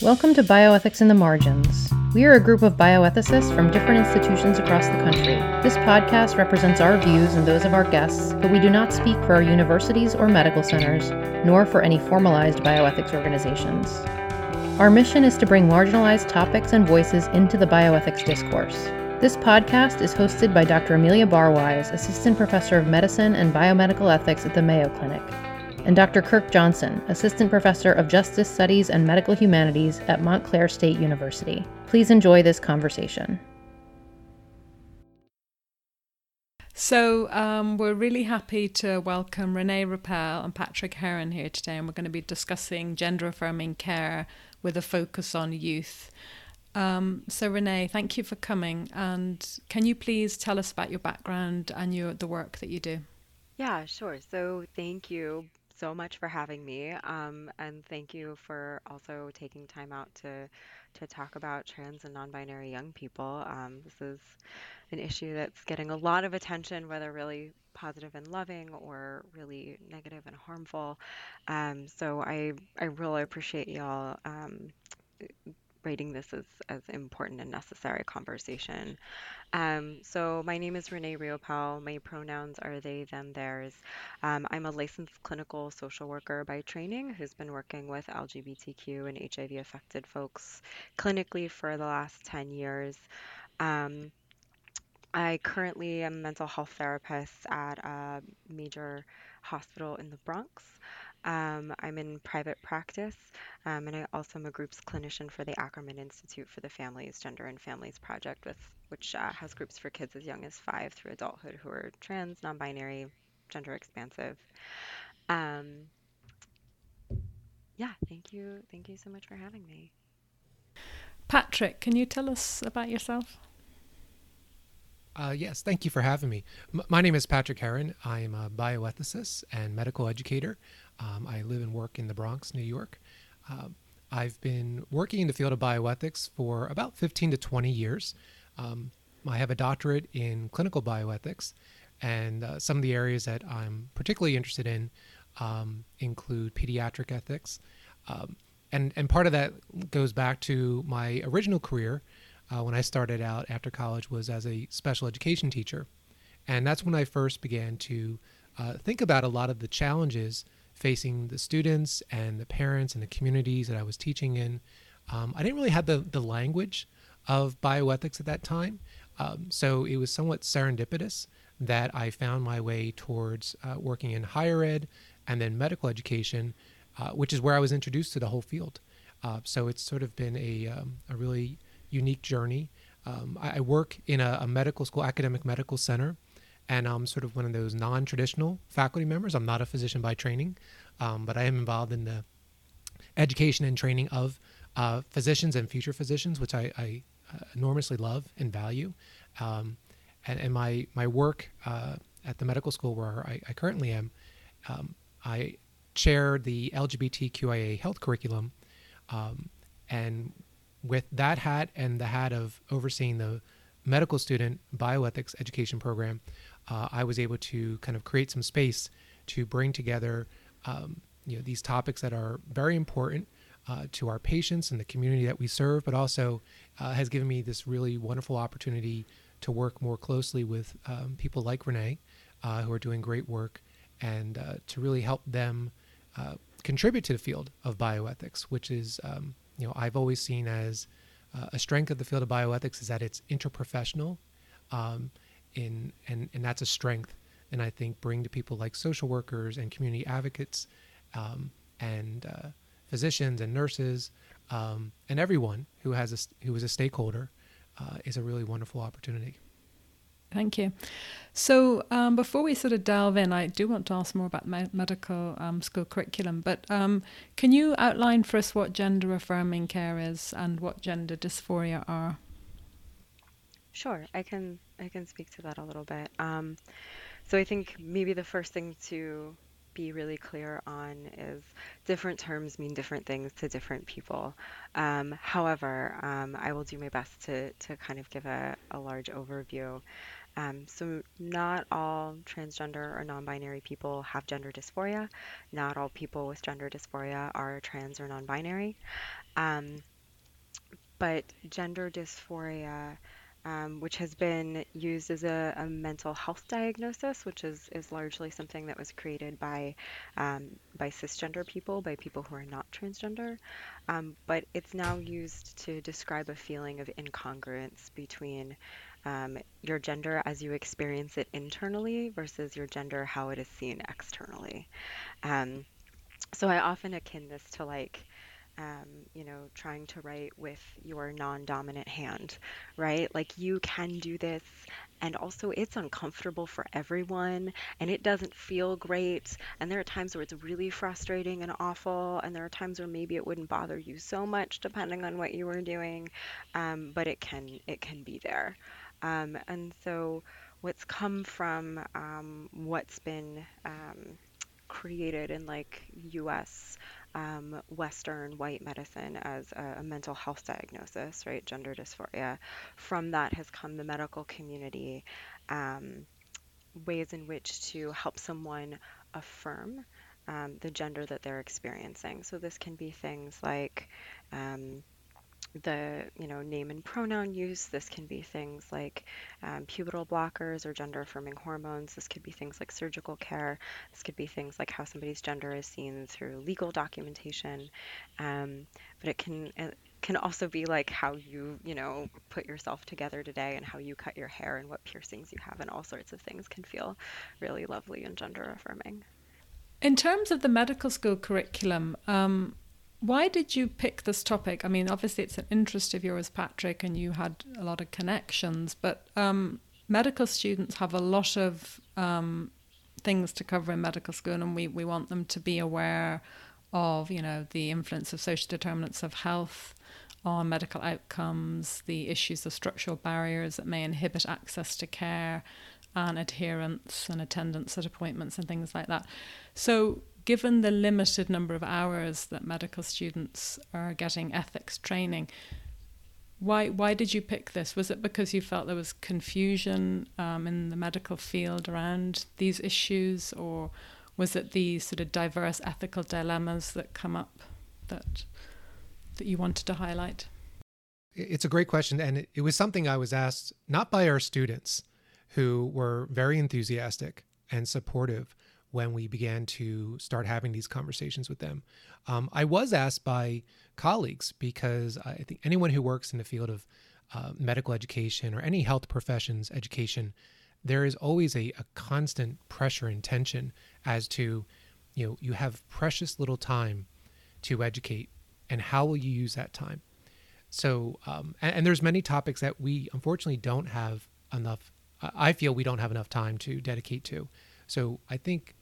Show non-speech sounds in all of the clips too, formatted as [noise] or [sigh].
Welcome to Bioethics in the Margins. We are a group of bioethicists from different institutions across the country. This podcast represents our views and those of our guests, but we do not speak for our universities or medical centers, nor for any formalized bioethics organizations. Our mission is to bring marginalized topics and voices into the bioethics discourse. This podcast is hosted by Dr. Amelia Barwise, Assistant Professor of Medicine and Biomedical Ethics at the Mayo Clinic and Dr. Kirk Johnson, Assistant Professor of Justice Studies and Medical Humanities at Montclair State University. Please enjoy this conversation. So, um, we're really happy to welcome Renee Reopell and Patrick Herron here today, and we're going to be discussing gender affirming care with a focus on youth. Um, so, Renee, thank you for coming, and can you please tell us about your background and your the work that you do? Yeah, sure. So, thank you so much for having me. Um, and thank you for also taking time out to to talk about trans and non-binary young people. Um, this is an issue that's getting a lot of attention, whether really positive and loving or really negative and harmful. Um, so I I really appreciate y'all rating this as, as important and necessary conversation. Um, so my name is Renee Reopell. My pronouns are they, them, theirs. Um, I'm a licensed clinical social worker by training who's been working with LGBTQ and HIV affected folks clinically for the last 10 years. Um, I currently am a mental health therapist at a major hospital in the Bronx. Um, I'm in private practice, um, and I also am a groups clinician for the Ackerman Institute for the Families, Gender and Families Project, with which uh, has groups for kids as young as five through adulthood who are trans, non-binary, gender expansive. Um, yeah, thank you, thank you so much for having me. Patrick, can you tell us about yourself? Uh, yes, thank you for having me. M- my name is Patrick Herron. I am a bioethicist and medical educator. Um, I live and work in the Bronx, New York. Uh, I've been working in the field of bioethics for about 15 to 20 years. Um, I have a doctorate in clinical bioethics, and uh, some of the areas that I'm particularly interested in um, include pediatric ethics. Um, and, and part of that goes back to my original career uh, when I started out after college was as a special education teacher. And that's when I first began to uh, think about a lot of the challenges facing the students and the parents and the communities that I was teaching in. Um, I didn't really have the, the language of bioethics at that time. Um, so it was somewhat serendipitous that I found my way towards uh, working in higher ed and then medical education, uh, which is where I was introduced to the whole field. Uh, so it's sort of been a, um, a really unique journey. Um, I, I, work in a, a, medical school, academic medical center, and I'm sort of one of those non traditional faculty members. I'm not a physician by training, um, but I am involved in the education and training of uh, physicians and future physicians, which I, I uh, enormously love and value. Um, and, and, my, my work uh, at the medical school where I, I currently am, um, I chair the LGBTQIA health curriculum. Um, and with that hat and the hat of overseeing the medical student bioethics education program, uh, I was able to kind of create some space to bring together um, you know these topics that are very important uh, to our patients and the community that we serve, but also uh, has given me this really wonderful opportunity to work more closely with um, people like Renee, uh, who are doing great work, and uh, to really help them uh, contribute to the field of bioethics, which is um, you know I've always seen as uh, a strength of the field of bioethics is that it's interprofessional, um, in and and that's a strength. And I think bring to people like social workers and community advocates, um, and uh, physicians and nurses, um, and everyone who has a, who is a stakeholder, uh, is a really wonderful opportunity. Thank you. So, um, before we sort of delve in, I do want to ask more about me- medical um, school curriculum. But um, can you outline for us what gender affirming care is and what gender dysphoria are? Sure, I can I can speak to that a little bit. Um, so, I think maybe the first thing to be really clear on is different terms mean different things to different people. Um, however, um, I will do my best to, to kind of give a, a large overview. Um, so, not all transgender or non binary people have gender dysphoria. Not all people with gender dysphoria are trans or non binary. Um, but gender dysphoria um, which has been used as a, a, mental health diagnosis, which is, is largely something that was created by um, by cisgender people, by people who are not transgender. Um, but it's now used to describe a feeling of incongruence between um, your gender as you experience it internally versus your gender how it is seen externally. Um, so I often akin this to like um, you know, trying to write with your non dominant hand, right? Like you can do this, and also it's uncomfortable for everyone, and it doesn't feel great. And there are times where it's really frustrating and awful, and there are times where maybe it wouldn't bother you so much, depending on what you were doing, um, but it can it can be there. Um, and so, what's come from um, what's been um, created in like U.S um, Western white medicine as a, a, mental health diagnosis, right? Gender dysphoria. From that has come the medical community, um, ways in which to help someone affirm um, the gender that they're experiencing. So this can be things like um, the you know name and pronoun use. This can be things like um, pubertal blockers or gender affirming hormones. This could be things like surgical care. This could be things like how somebody's gender is seen through legal documentation. Um, but it can it can also be like how you you know put yourself together today and how you cut your hair and what piercings you have and all sorts of things can feel really lovely and gender affirming. In terms of the medical school curriculum um, why did you pick this topic? I mean, obviously it's an interest of yours, Patrick, and you had a lot of connections, but um, medical students have a lot of um, things to cover in medical school, and we, we want them to be aware of, you know, the influence of social determinants of health on medical outcomes, the issues of structural barriers that may inhibit access to care, and adherence and attendance at appointments and things like that. So given the limited number of hours that medical students are getting ethics training, why why did you pick this? Was it because you felt there was confusion um, in the medical field around these issues, or was it the sort of diverse ethical dilemmas that come up that that you wanted to highlight? It's a great question, and it, it was something I was asked not by our students, who were very enthusiastic and supportive when we began to start having these conversations with them. Um, I was asked by colleagues because I think anyone who works in the field of uh, medical education or any health professions education, there is always a, a constant pressure and tension as to, you know, you have precious little time to educate, and how will you use that time? So, um, and, and there's many topics that we unfortunately don't have enough. I feel we don't have enough time to dedicate to. So I think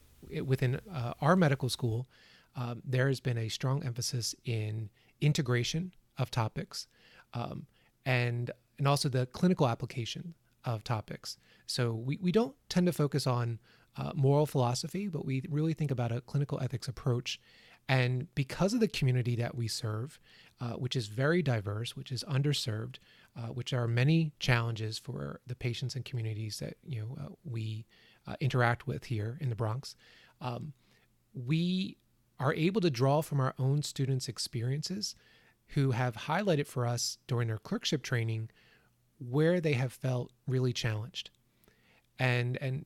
within uh, our medical school, um, there has been a strong emphasis in integration of topics um, and and also the clinical application of topics. So we, we don't tend to focus on uh, moral philosophy, but we really think about a clinical ethics approach. And because of the community that we serve, uh, which is very diverse, which is underserved, uh, which are many challenges for the patients and communities that you know uh, we uh, interact with here in the Bronx, um, we are able to draw from our own students' experiences who have highlighted for us during their clerkship training where they have felt really challenged. And, and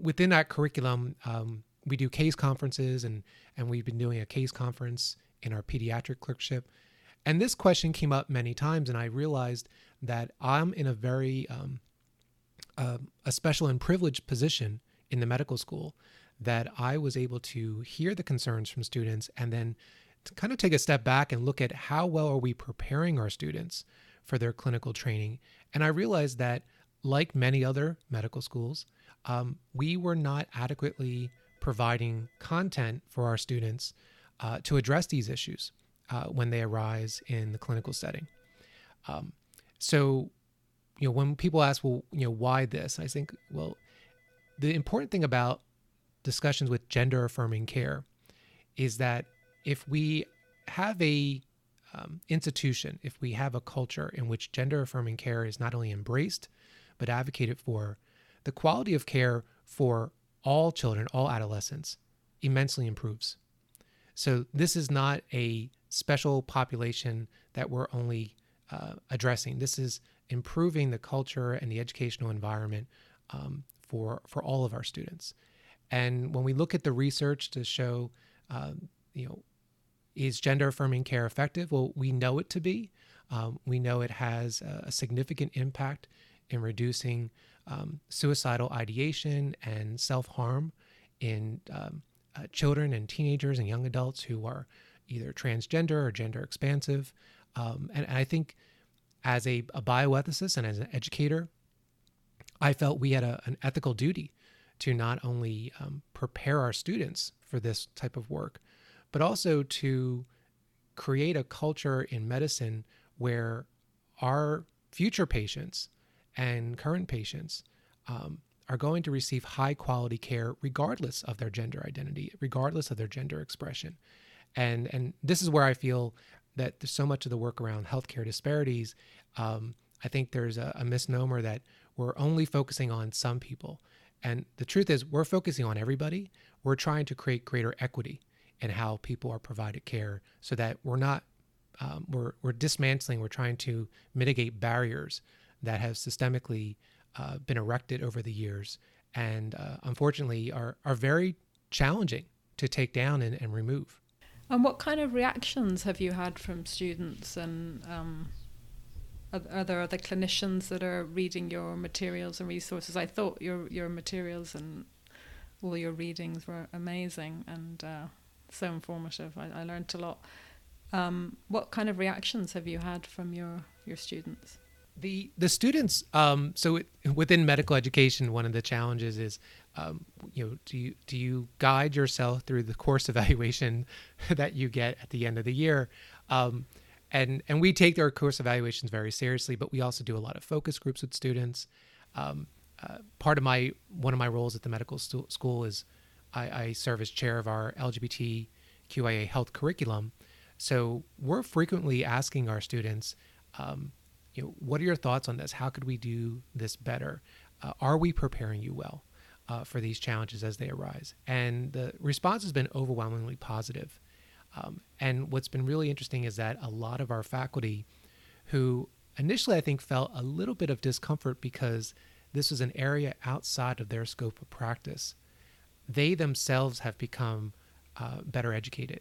within that curriculum, um, we do case conferences, and, and we've been doing a case conference in our pediatric clerkship. And this question came up many times, and I realized that I'm in a very um, uh, a special and privileged position in the medical school that I was able to hear the concerns from students and then kind of take a step back and look at how well are we preparing our students for their clinical training. And I realized that, like many other medical schools, um, we were not adequately providing content for our students uh, to address these issues uh, when they arise in the clinical setting. Um, so, you know, when people ask, well, you know, why this? I think, well, the important thing about discussions with gender affirming care is that if we have a um, institution, if we have a culture in which gender affirming care is not only embraced but advocated for, the quality of care for all children, all adolescents, immensely improves. So this is not a special population that we're only uh, addressing. This is improving the culture and the educational environment um, for for all of our students. And when we look at the research to show, um, you know, is gender affirming care effective? Well, we know it to be. Um, we know it has a, a, significant impact in reducing um, suicidal ideation and self harm in um, uh, children and teenagers and young adults who are either transgender or gender expansive. Um, and, and, I think as a, a, bioethicist and as an educator, I felt we had a, an ethical duty to not only um, prepare our students for this type of work, but also to create a culture in medicine where our future patients and current patients um, are going to receive high quality care regardless of their gender identity, regardless of their gender expression. And, and this is where I feel that there's so much of the work around healthcare disparities. Um, I think there's a, a misnomer that we're only focusing on some people. And the truth is, we're focusing on everybody. We're trying to create greater equity in how people are provided care so that we're not, um, we're, we're dismantling, we're trying to mitigate barriers that have systemically uh, been erected over the years and uh, unfortunately are, are very challenging to take down and, and remove. And what kind of reactions have you had from students and um, are, are, there other clinicians that are reading your materials and resources? I thought your your materials and all your readings were amazing and uh, so informative. I, I learned a lot. Um, what kind of reactions have you had from your your students? The the students, um, so it, within medical education, one of the challenges is, um, you know, do you do you guide yourself through the course [laughs] evaluation that you get at the end of the year, um, and and we take our course evaluations very seriously, but we also do a lot of focus groups with students. Um, uh, part of my one of my roles at the medical stu- school is I, I serve as chair of our LGBTQIA health curriculum, so we're frequently asking our students. Um, you know, what are your thoughts on this? How could we do this better? Uh, are we preparing you well uh, for these challenges as they arise? And the response has been overwhelmingly positive. Um, and what's been really interesting is that a lot of our faculty who initially I think felt a little bit of discomfort because this was an area outside of their scope of practice, they themselves have become uh, better educated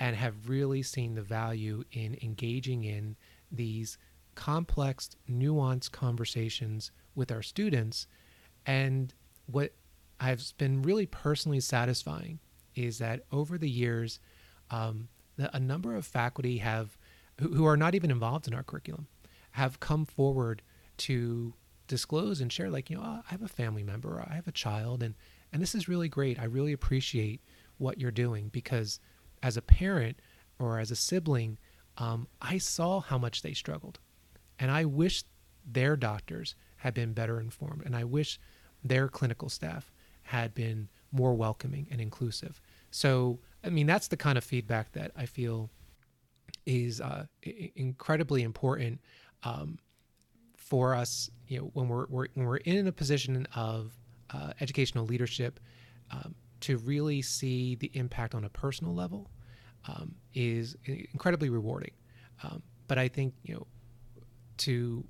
and have really seen the value in engaging in these complex, nuanced conversations with our students. And what I've been really personally satisfying is that over the years, um, the, a number of faculty have, who, who are not even involved in our curriculum, have come forward to disclose and share, like, you know, oh, I have a family member, or I have a child, and and this is really great. I really appreciate what you're doing because as a parent or as a sibling, um, I saw how much they struggled. And I wish their doctors had been better informed. And I wish their clinical staff had been more welcoming and inclusive. So, I mean, that's the kind of feedback that I feel is uh, I- incredibly important um, for us. You know, when we're, we're, when we're in a position of uh, educational leadership, um, to really see the impact on a personal level um, is incredibly rewarding. Um, but I think you know to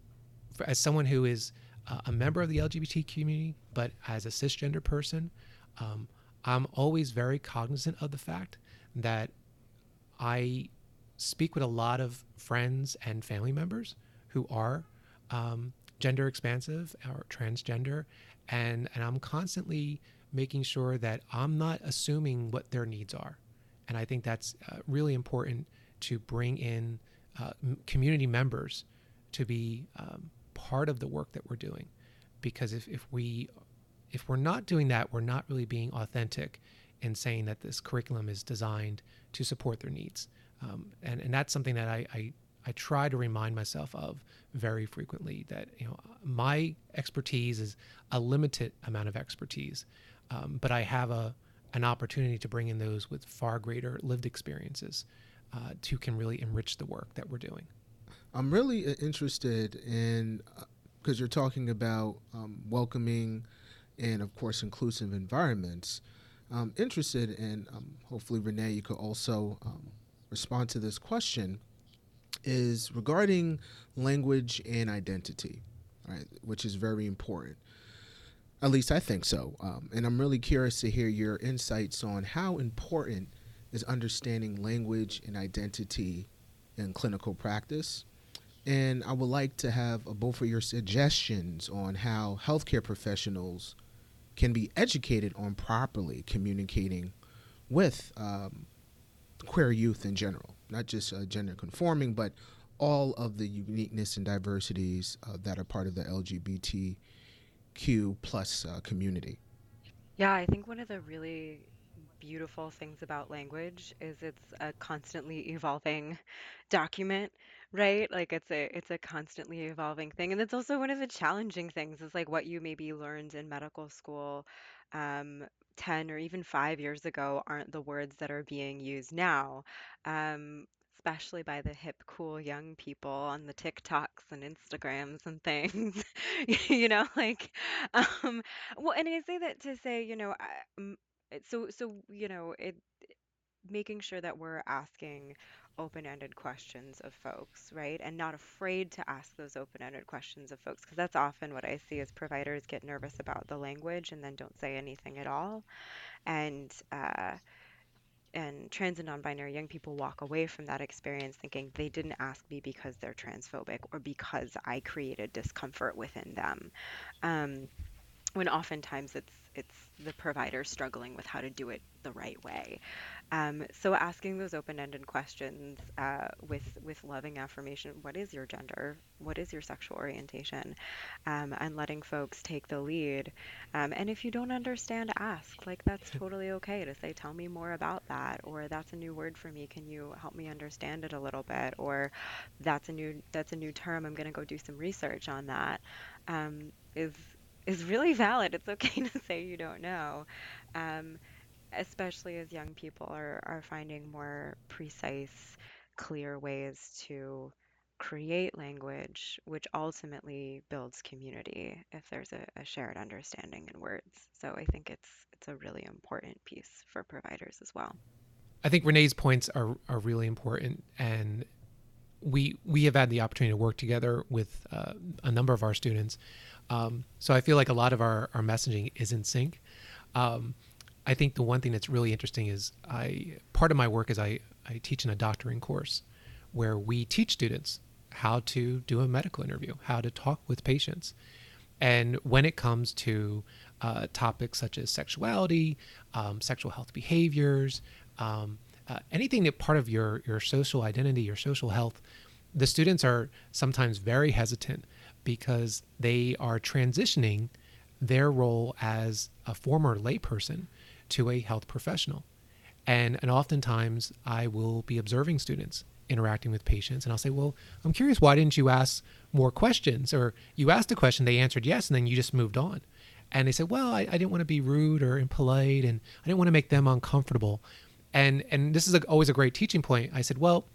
as someone who is uh, a member of the LGBT community, but as a cisgender person, um, I'm always very cognizant of the fact that I speak with a lot of friends and family members who are um, gender expansive or transgender, and and I'm constantly making sure that I'm not assuming what their needs are, and I think that's uh, really important to bring in uh, community members to be um, part of the work that we're doing. Because if, if we if we're not doing that we're not really being authentic in saying that this curriculum is designed to support their needs um, and, and that's something that I, I, I try to remind myself of very frequently that you know my expertise is a limited amount of expertise um, but I have a an opportunity to bring in those with far greater lived experiences uh, to can really enrich the work that we're doing. I'm really uh, interested in because uh, you're talking about um, welcoming and, of course, inclusive environments. I'm interested in, um, hopefully, Renee, you could also um, respond to this question, is regarding language and identity, right, which is very important. At least I think so. Um, and I'm really curious to hear your insights on how important is understanding language and identity in clinical practice. And I would like to have both of your suggestions on how healthcare professionals can be educated on properly communicating with um, queer youth in general, not just uh, gender conforming, but all of the uniqueness and diversities uh, that are part of the LGBTQ plus uh, community. Yeah, I think one of the really beautiful things about language is it's a constantly evolving [laughs] document right? Like it's a it's a constantly evolving thing and it's also one of the challenging things is like what you maybe learned in medical school um 10 or even 5 years ago aren't the words that are being used now um especially by the hip cool young people on the TikToks and Instagrams and things [laughs] you know like um well and I say that to say you know I, so so you know it making sure that we're asking open-ended questions of folks right? And not afraid to ask those open-ended questions of folks because that's often what i see as providers get nervous about the language and then don't say anything at all. And uh, and trans and non-binary young people walk away from that experience thinking they didn't ask me because they're transphobic or because i created discomfort within them. Um, when oftentimes it's it's the provider struggling with how to do it the right way. Um, so asking those open-ended questions uh, with with loving affirmation. What is your gender? What is your sexual orientation? Um, and letting folks take the lead. Um, and if you don't understand, ask. Like that's [laughs] totally okay to say, "Tell me more about that," or "That's a new word for me. Can you help me understand it a little bit?" Or "That's a new that's a new term. I'm going to go do some research on that." Um, is is really valid. It's okay [laughs] to say you don't know, um, especially as young people are, are finding more precise, clear ways to create language, which ultimately builds community if there's a, a shared understanding in words. So I think it's it's a really important piece for providers as well. I think Renee's points are, are really important, and we we have had the opportunity to work together with uh, a number of our students um, so I feel like a lot of our, our messaging is in sync. Um, I think the one thing that's really interesting is I part of my work is I, I teach in a doctoring course where we teach students how to do a medical interview, how to talk with patients. And when it comes to uh, topics such as sexuality, um, sexual health behaviors, um, uh, anything that part of your, your social identity, your social health, the students are sometimes very hesitant because they are transitioning their role as a former layperson to a health professional. And, and oftentimes I will be observing students interacting with patients and I'll say, Well, I'm curious, why didn't you ask more questions? Or you asked a question, they answered yes, and then you just moved on. And they said, Well, I, I didn't want to be rude or impolite and I didn't want to make them uncomfortable. And and this is a, always a great teaching point. I said, Well,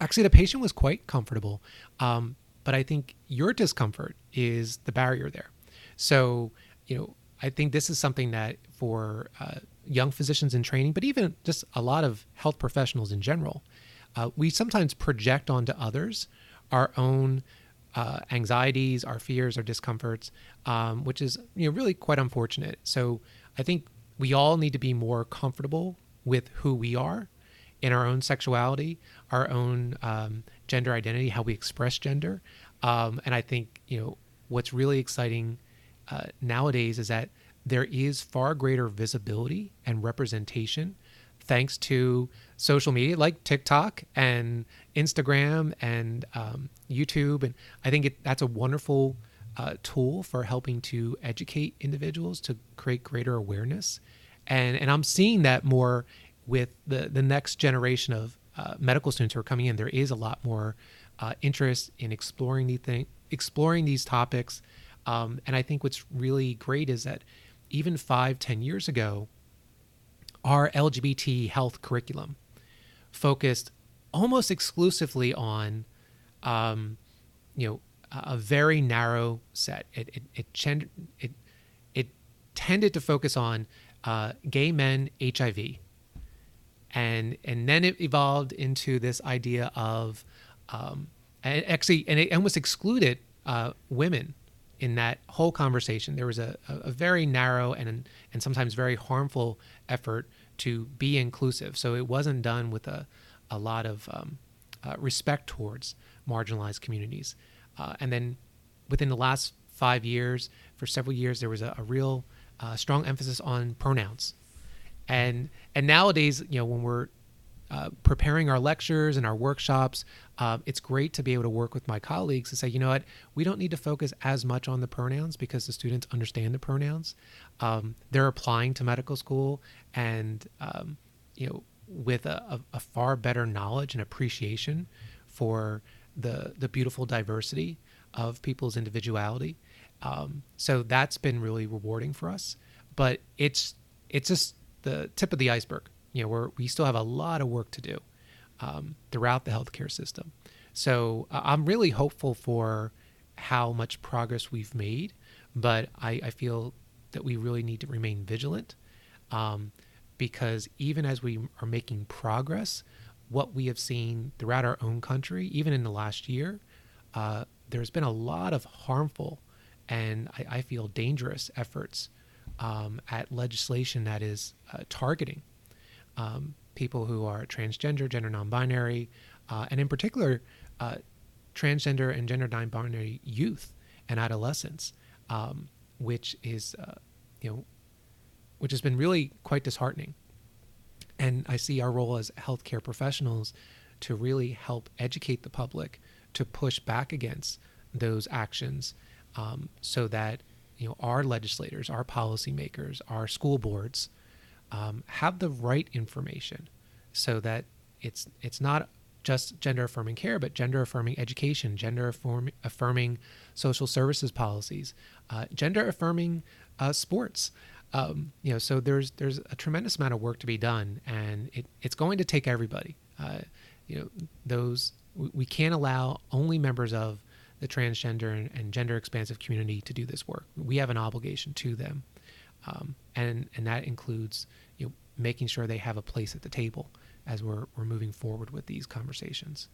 actually the patient was quite comfortable. Um, but I think your discomfort is the barrier there. So, you know, I think this is something that for uh, young physicians in training, but even just a lot of health professionals in general, uh, we sometimes project onto others our own uh, anxieties, our fears, our discomforts, um, which is you know really quite unfortunate. So I think we all need to be more comfortable with who we are in our own sexuality, our own um, gender identity, how we express gender. Um, and I think, you know, what's really exciting uh, nowadays is that there is far greater visibility and representation thanks to social media like TikTok and Instagram and um, YouTube. And I think it, that's a wonderful uh, tool for helping to educate individuals to create greater awareness. And, and I'm seeing that more with the, the next generation of uh, medical students who are coming in, there is a lot more uh, interest in exploring these things, exploring these topics. Um, and I think what's really great is that even five, ten years ago, our LGBT health curriculum focused almost exclusively on, um, you know, a very narrow set. It it it, it, it tended to focus on uh, gay men HIV, and and then it evolved into this idea of um, and actually, and it almost excluded uh, women in that whole conversation. There was a, a very narrow and and sometimes very harmful effort to be inclusive. So it wasn't done with a a lot of um, uh, respect towards marginalized communities. Uh, and then within the last five years, for several years, there was a, a real uh, strong emphasis on pronouns. And and nowadays, you know, when we're uh, preparing our lectures and our workshops, uh, it's great to be able to work with my colleagues and say, you know what, we don't need to focus as much on the pronouns because the students understand the pronouns. Um, they're applying to medical school, and um, you know, with a, a, a, far better knowledge and appreciation for the the beautiful diversity of people's individuality. Um, so that's been really rewarding for us. But it's it's just the tip of the iceberg. You know, we we still have a lot of work to do um, throughout the healthcare system. So uh, I'm really hopeful for how much progress we've made, but I, I feel that we really need to remain vigilant um, because even as we are making progress, what we have seen throughout our own country, even in the last year, uh, there's been a lot of harmful and I, I feel dangerous efforts um, at legislation that is uh, targeting um, people who are transgender, gender non-binary, uh, and in particular, uh, transgender and gender non-binary youth and adolescents, um, which is, uh, you know, which has been really quite disheartening. And I see our role as healthcare professionals to really help educate the public to push back against those actions, um, so that you know our legislators, our policymakers, our school boards um, have the right information so that it's it's not just gender affirming care, but gender affirming education, gender affirm, affirming social services policies, uh, gender affirming uh, sports. Um, you know, so there's there's a tremendous amount of work to be done, and it, it's going to take everybody. Uh, you know, those we can't allow only members of the transgender and, and, gender expansive community to do this work. We have an obligation to them, um, and and that includes you know making sure they have a place at the table as we're we're moving forward with these conversations.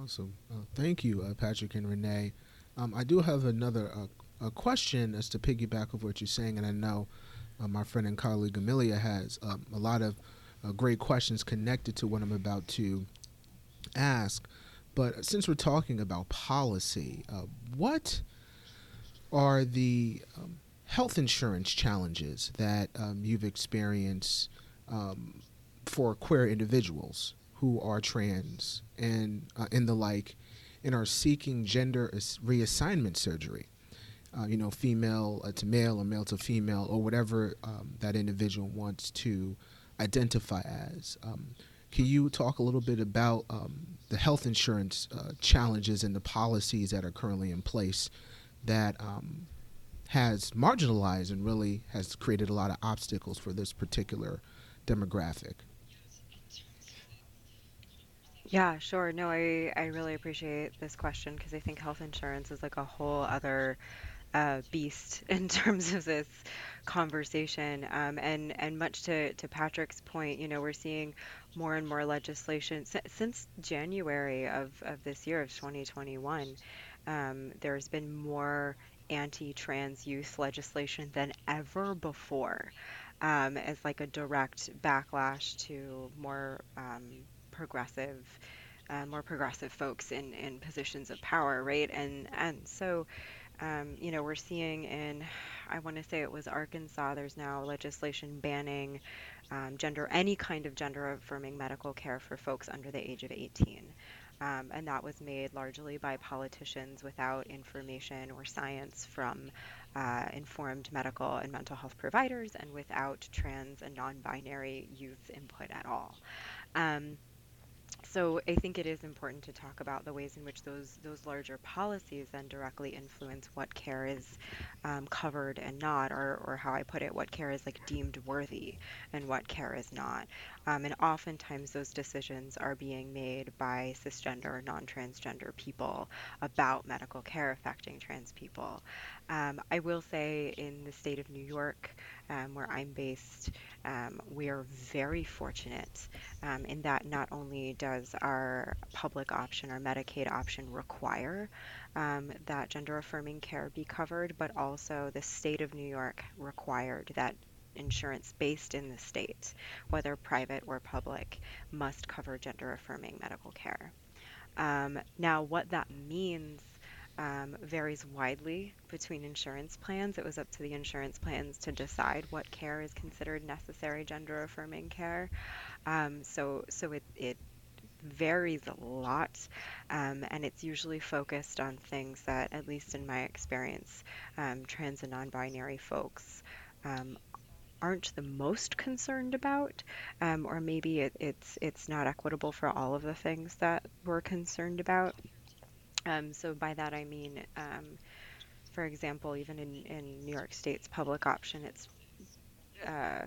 Awesome, uh, thank you, uh, Patrick and Renee. Um, I do have another uh, a question as to piggyback of what you're saying, and I know uh, my friend and colleague Amelia has um, a lot of uh, great questions connected to what I'm about to ask. But since we're talking about policy, uh, what are the um, health insurance challenges that um, you've experienced um, for queer individuals who are trans and uh, and the like, and are seeking gender reassignment surgery? Uh, you know, female uh, to male or male to female or whatever um, that individual wants to identify as. Um, can you talk a little bit about um, the health insurance uh, challenges and the policies that are currently in place that um, has marginalized and really has created a lot of obstacles for this particular demographic? Yeah, sure. No, I, I really appreciate this question because I think health insurance is like a whole other uh, beast [laughs] in terms of this conversation. Um, and and much to to Patrick's point, you know, we're seeing more and more legislation since January of of this year of 2021. Um, there's been more anti-trans youth legislation than ever before, um, as like a direct backlash to more um, progressive. Uh, more progressive folks in, in positions of power, right? And and so um, you know, we're seeing in, I want to say it was Arkansas, there's now legislation banning um, gender, any kind of gender affirming medical care for folks under the age of 18. Um, and that was made largely by politicians without information or science from uh, informed medical and mental health providers and without trans and non binary youth input at all. Um, so I think it is important to talk about the ways in which those those larger policies then directly influence what care is um, covered and not, or or how I put it, what care is like deemed worthy and what care is not. Um, and oftentimes those decisions are being made by cisgender or non-transgender people about medical care affecting trans people. Um, I will say in the state of New York, um, where I'm based, um, we are very fortunate um, in that not only does our public option, our Medicaid option, require um, that gender affirming care be covered, but also the state of New York required that insurance based in the state, whether private or public, must cover gender affirming medical care. Um, now, what that means um, varies widely between insurance plans. It was up to the insurance plans to decide what care is considered necessary gender affirming care. Um, so, so it, it varies a lot, um, and it's usually focused on things that, at least in my experience, um, trans and non binary folks um, aren't the most concerned about, um, or maybe it, it's it's not equitable for all of the things that we're concerned about. Um, so by that I mean, um, for example, even in, in New York State's public option, it's uh,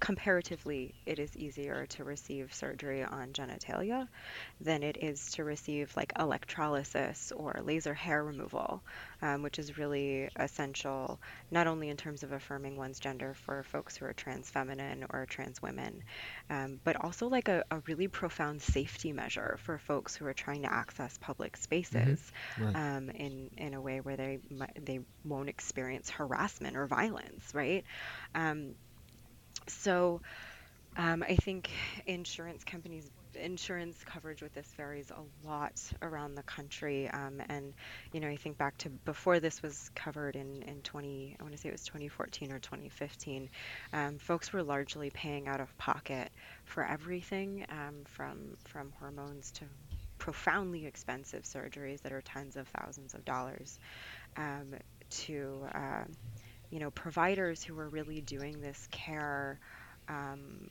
comparatively, it is easier to receive surgery on genitalia than it is to receive like electrolysis or laser hair removal, um, which is really essential not only in terms of affirming one's gender for folks who are trans feminine or trans women, um, but also like a, a, really profound safety measure for folks who are trying to access public spaces mm-hmm. right. um, in in a way where they they won't experience harassment or violence, right? So um, I think insurance companies, insurance coverage with this varies a lot around the country. Um, and, you know, I think back to before this was covered in, in 20, I want to say it was 2014 or 2015, um, folks were largely paying out of pocket for everything um, from, from hormones to profoundly expensive surgeries that are tens of thousands of dollars um, to, uh, you know, providers who are really doing this care um,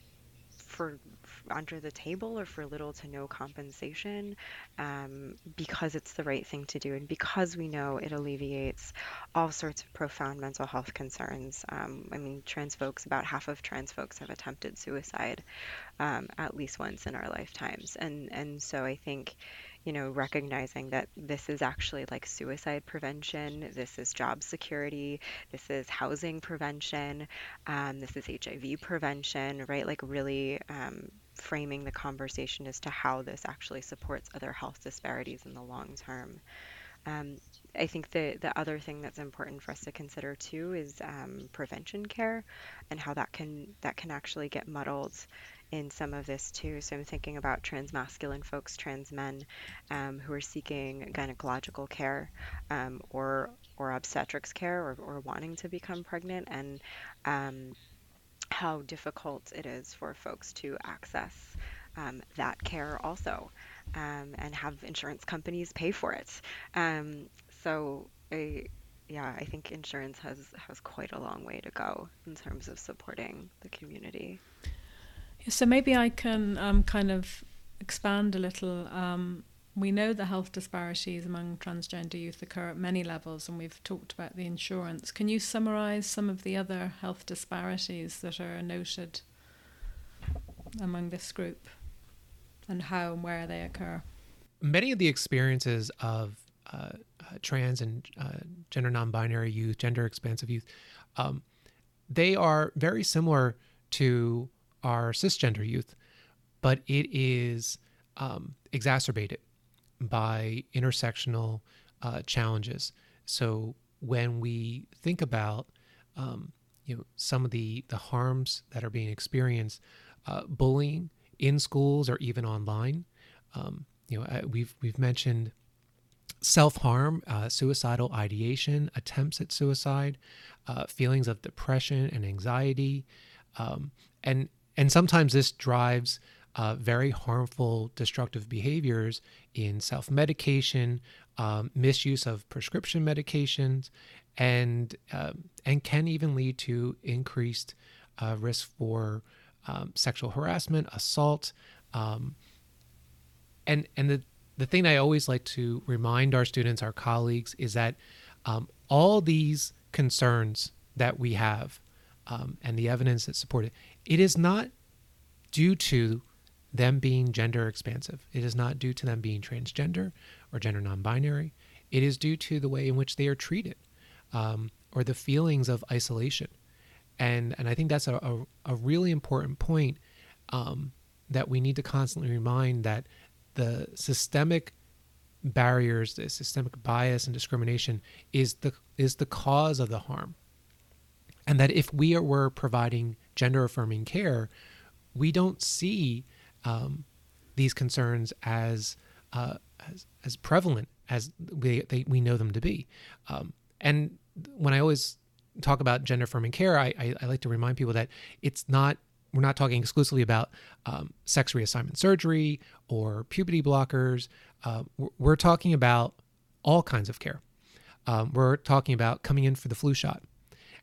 for, for, under the table or for little to no compensation um, because it's the right thing to do and because we know it alleviates all sorts of profound mental health concerns. Um, I mean, trans folks, about half of trans folks have attempted suicide um, at least once in our lifetimes, and and so I think you know, recognizing that this is actually like suicide prevention, this is job security, this is housing prevention, um, this is HIV prevention, right? Like, really um, framing the conversation as to how this actually supports other health disparities in the long term. Um, I think the the other thing that's important for us to consider too is um, prevention care and how that can that can actually get muddled in some of this too. So I'm thinking about trans masculine folks, trans men um, who are seeking gynecological care um, or or obstetrics care or, or wanting to become pregnant and um, how difficult it is for folks to access um, that care also um, and have insurance companies pay for it. Um, so I, yeah, I think insurance has has quite a long way to go in terms of supporting the community. So maybe I can um, kind of expand a little. Um, we know the health disparities among transgender youth occur at many levels, and we've talked about the insurance. Can you summarize some of the other health disparities that are noted among this group and how and where they occur? Many of the experiences of uh, uh, trans and uh, gender non binary youth, gender expansive youth, um, they are very similar to are cisgender youth, but it is um, exacerbated by intersectional uh, challenges. So when we think about um, you know some of the the harms that are being experienced, uh, bullying in schools or even online, um, you know we've we've mentioned self harm, uh, suicidal ideation, attempts at suicide, uh, feelings of depression and anxiety, um, and and sometimes this drives uh, very harmful, destructive behaviors in self medication, um, misuse of prescription medications, and, uh, and can even lead to increased uh, risk for um, sexual harassment, assault, um, and and the the thing I always like to remind our students, our colleagues, is that um, all these concerns that we have um, and the evidence that support it, it is not due to them being gender expansive. It is not due to them being transgender or gender non-binary. It is due to the way in which they are treated um, or the feelings of isolation. And and I think that's a, a, a really important point um, that we need to constantly remind that the systemic barriers, the systemic bias and discrimination is the is the cause of the harm. And that if we were providing gender affirming care, we don't see um, these concerns as, uh, as, as prevalent as we they, we know them to be. Um, and when I always talk about gender affirming care, I, I, I like to remind people that it's not we're not talking exclusively about um, sex reassignment surgery or puberty blockers. Uh, we're talking about all kinds of care. Um, we're talking about coming in for the flu shot,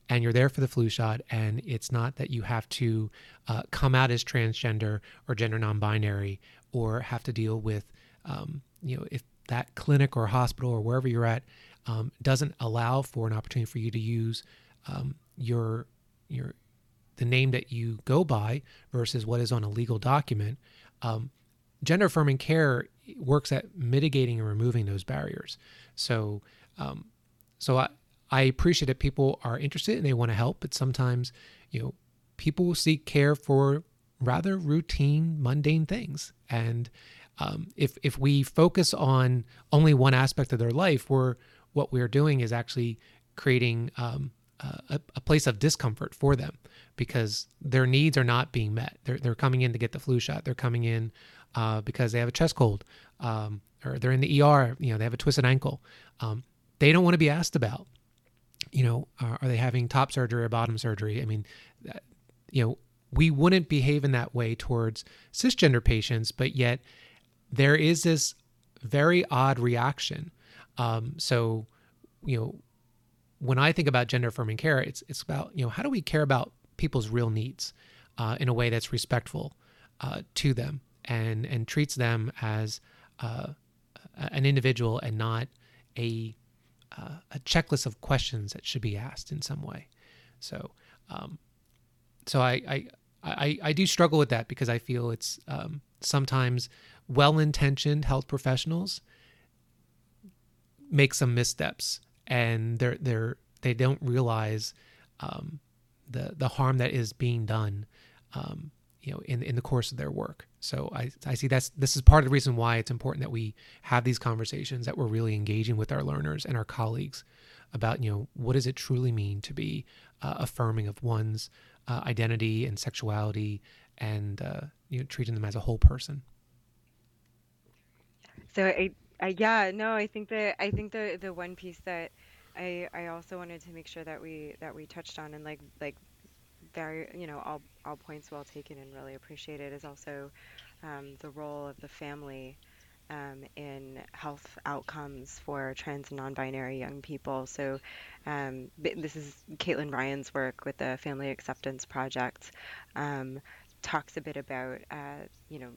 and you're there for the flu shot, and it's not that you have to uh, come out as transgender or gender non-binary or have to deal with, um, you know, if that clinic or hospital or wherever you're at um, doesn't allow for an opportunity for you to use um, your your the name that you go by versus what is on a legal document. Um, gender affirming care works at mitigating and removing those barriers. So, um, so I, I appreciate that people are interested and they want to help, but sometimes, you know, people seek care for rather routine, mundane things. And um, if if we focus on only one aspect of their life, we're what we're doing is actually creating um, a, a, place of discomfort for them because their needs are not being met. They're, they're coming in to get the flu shot. They're coming in uh, because they have a chest cold um, or they're in the ER, you know, they have a twisted ankle. Um, they don't want to be asked about, you know, are, are, they having top surgery or bottom surgery? I mean, that, you know, we wouldn't behave in that way towards cisgender patients, but yet there is this very odd reaction. Um, so, you know, when I think about gender affirming care, it's it's about you know how do we care about people's real needs uh, in a way that's respectful uh, to them and and treats them as uh, an individual and not a uh, a checklist of questions that should be asked in some way. So um, so I, I I I do struggle with that because I feel it's um, sometimes well-intentioned health professionals make some missteps and they're they're they don't realize um, the the harm that is being done, um, you know, in in the course of their work. So I I see that's this is part of the reason why it's important that we have these conversations that we're really engaging with our learners and our colleagues about you know what does it truly mean to be uh, affirming of one's uh, identity and sexuality and uh, you know treating them as a whole person. So I uh, yeah, no, I think that I think the the one piece that I I also wanted to make sure that we that we touched on and like like very you know all all points well taken and really appreciated is also um, the role of the family um, in health outcomes for trans and non-binary young people. So um, this is Caitlin Ryan's work with the Family Acceptance Project. Um, talks a bit about uh, you know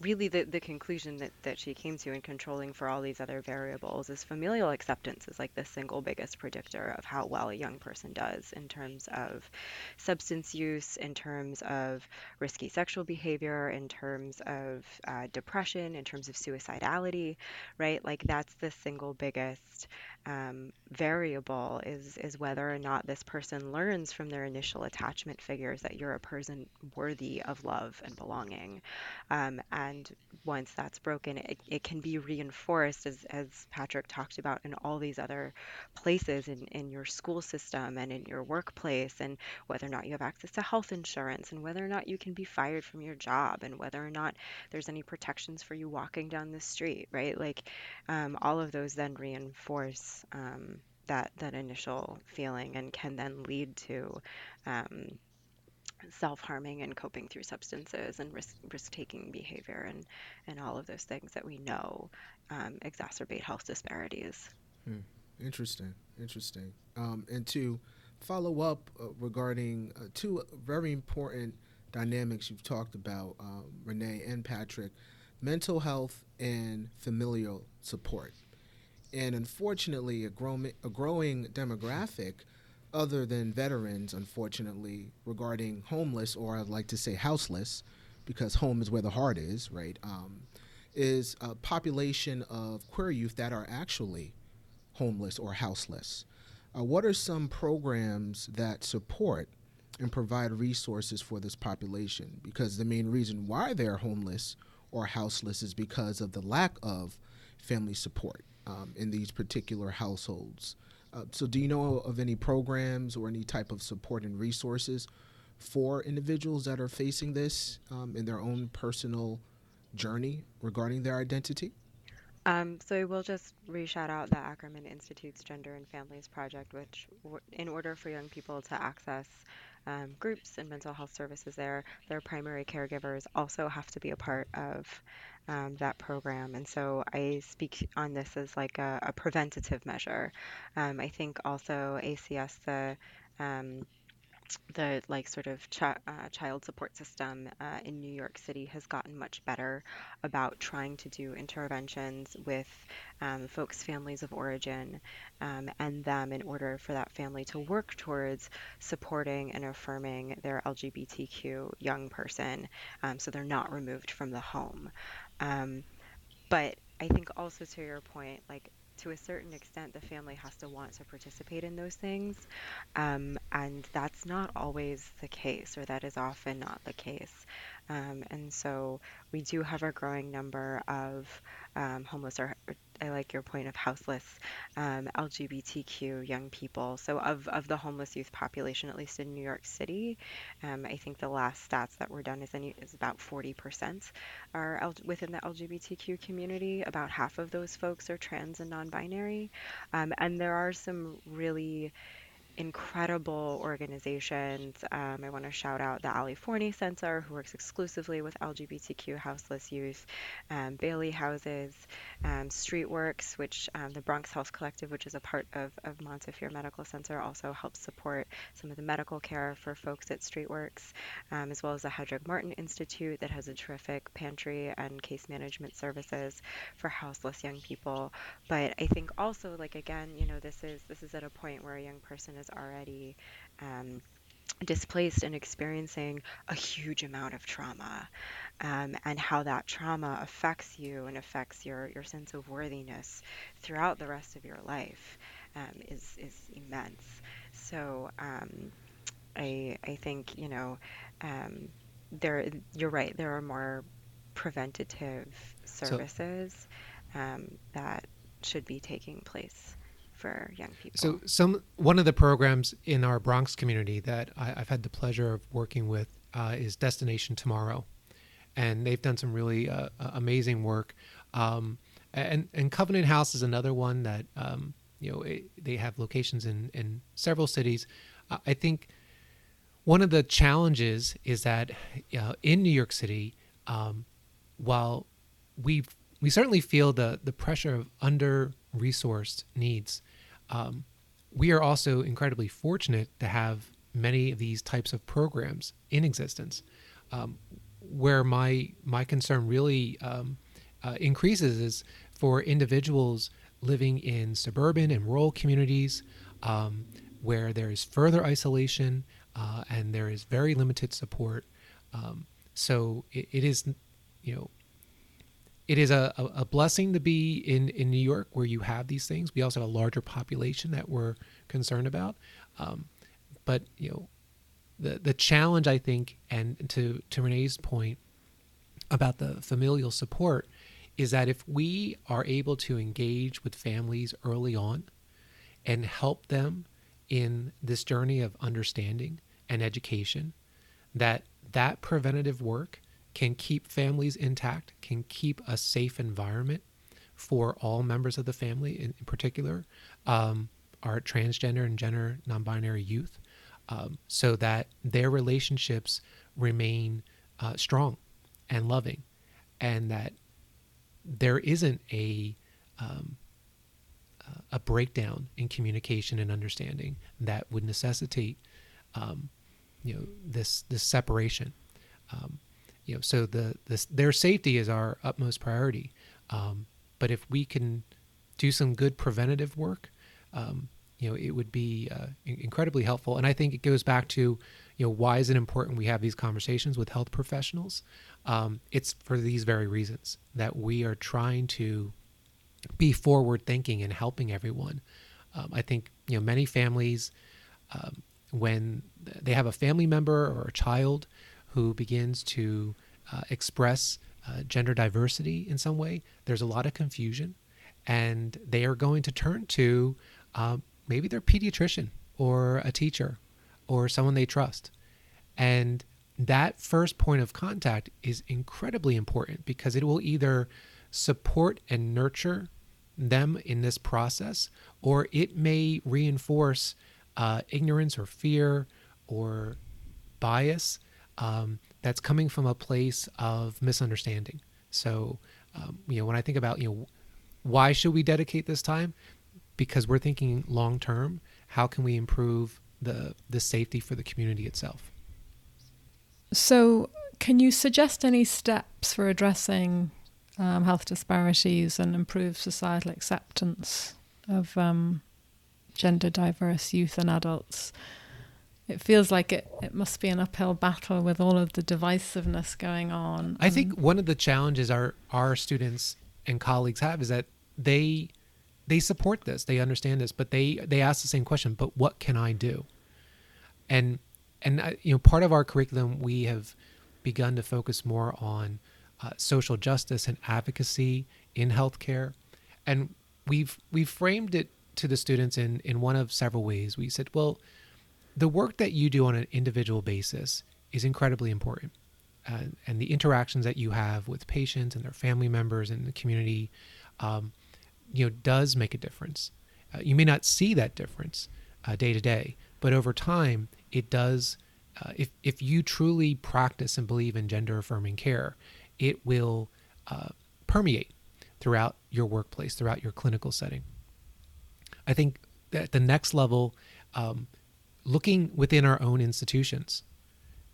really the, the conclusion that, that she came to in controlling for all these other variables is familial acceptance is like the single biggest predictor of how well a young person does in terms of substance use, in terms of risky sexual behavior, in terms of uh, depression, in terms of suicidality, right? Like that's the single biggest um, variable is is whether or not this person learns from their initial attachment figures that you're a person worthy of love and belonging. Um, and once that's broken, it, it can be reinforced, as, as Patrick talked about, in all these other places in, in your school system and in your workplace, and whether or not you have access to health insurance, and whether or not you can be fired from your job, and whether or not there's any protections for you walking down the street, right? Like um, all of those then reinforce um, that that initial feeling and can then lead to um, self-harming and coping through substances and risk risk-taking behavior and and all of those things that we know um, exacerbate health disparities. Hmm. Interesting, interesting. Um, and to follow up uh, regarding uh, two very important dynamics you've talked about, um, Renee and Patrick, mental health and familial support. And unfortunately, a, grow- a growing demographic, other than veterans, unfortunately, regarding homeless, or I'd like to say houseless, because home is where the heart is, right? Um, is a population of queer youth that are actually homeless or houseless. Uh, what are some programs that support and provide resources for this population? Because the main reason why they're homeless or houseless is because of the lack of family support um, in these particular households. Uh, so, do you know of any programs or any type of support and resources for individuals that are facing this um, in their own personal journey regarding their identity? Um, so we'll just re-shout out the Ackerman Institute's Gender and Families Project, which, in order for young people to access um, groups and mental health services there, their primary caregivers also have to be a part of um, that program. And so I speak on this as like a, a preventative measure. Um, I think also ACS, the um, the like sort of uh, child support system uh, in New York City has gotten much better about trying to do interventions with um, folks' families of origin um, and them in order for that family to work towards supporting and affirming their LGBTQ young person um, so they're not removed from the home. Um, but I think also to your point, like to a certain extent, the family has to want to participate in those things. Um, and that's not always the case, or that is often not the case. Um, and so we do have a growing number of um, homeless or I like your point of houseless um, LGBTQ young people. So of, of the homeless youth population, at least in New York City, um, I think the last stats that were done is, is about 40% are L- within the LGBTQ community. About half of those folks are trans and non-binary, um, and there are some really incredible organizations. Um, I want to shout out the Ali Forney Center, who works exclusively with LGBTQ houseless youth, um, Bailey Houses, um, Streetworks, which um, the Bronx Health Collective, which is a part of, of Montefiore Medical Center, also helps support some of the medical care for folks at Streetworks, um, as well as the Hetrick-Martin Institute that has a terrific pantry and case management services for houseless young people. But I think also, like again, you know, this is this is at a point where a young person is already um, displaced and experiencing a huge amount of trauma um, and how that trauma affects you and affects your, your sense of worthiness throughout the rest of your life um, is, is immense. So um, I, I think, you know, um, there, you're right, there are more preventative services so, um, that should be taking place for young people. So, some one of the programs in our Bronx community that I, have had the pleasure of working with uh, is Destination Tomorrow, and they've done some really uh, amazing work. Um, and and Covenant House is another one that um, you know it, they have locations in in several cities. Uh, I think one of the challenges is that uh, in New York City, um, while we we certainly feel the the pressure of under resourced needs um, we are also incredibly fortunate to have many of these types of programs in existence. Um, where my my concern really um, uh, increases is for individuals living in suburban and rural communities um, where there is further isolation uh, and there is very limited support. Um, so it, it is, you know, it is a, a blessing to be in, in New York where you have these things. We also have a larger population that we're concerned about. Um, but, you know, the, the challenge, I think, and to, to Renee's point about the familial support, is that if we are able to engage with families early on and help them in this journey of understanding and education, that that preventative work can keep families intact, can keep a safe environment for all members of the family, in, in particular, um, our transgender and gender non binary youth, um, so that their relationships remain uh, strong and loving, and that there isn't a um, a breakdown in communication and understanding that would necessitate, um, you know, this this separation. Um, you know, so the, the their safety is our utmost priority. Um, but if we can do some good preventative work, um, you know, it would be uh, incredibly helpful. And I think it goes back to, you know, why is it important we have these conversations with health professionals? Um, it's for these very reasons that we are trying to be forward thinking and helping everyone. Um, I think you know many families um, when they have a family member or a child who begins to uh, express uh, gender diversity in some way, there's a lot of confusion, and they are going to turn to um, maybe their pediatrician or a teacher or someone they trust. And that first point of contact is incredibly important because it will either support and nurture them in this process or it may reinforce uh, ignorance or fear or bias um, that's coming from a place of misunderstanding. So, um, you know, when I think about, you know, why should we dedicate this time? because we're thinking long term. How can we improve the the safety for the community itself? So, can you suggest any steps for addressing um, health disparities and improve societal acceptance of um, gender diverse youth and adults? It feels like it, it must be an uphill battle with all of the divisiveness going on. I think one of the challenges our, our students and colleagues have is that they they support this, they understand this, but they they ask the same question. But what can I do? And and uh, you know, part of our curriculum we have begun to focus more on uh, social justice and advocacy in healthcare, and we've we've framed it to the students in in one of several ways. We said, well, the work that you do on an individual basis is incredibly important. Uh, and the interactions that you have with patients and their family members and the community um, you know does make a difference. Uh, you may not see that difference uh, day to day, but over time it does. Uh, if if you truly practice and believe in gender affirming care, it will uh, permeate throughout your workplace, throughout your clinical setting. I think at the next level, um, looking within our own institutions,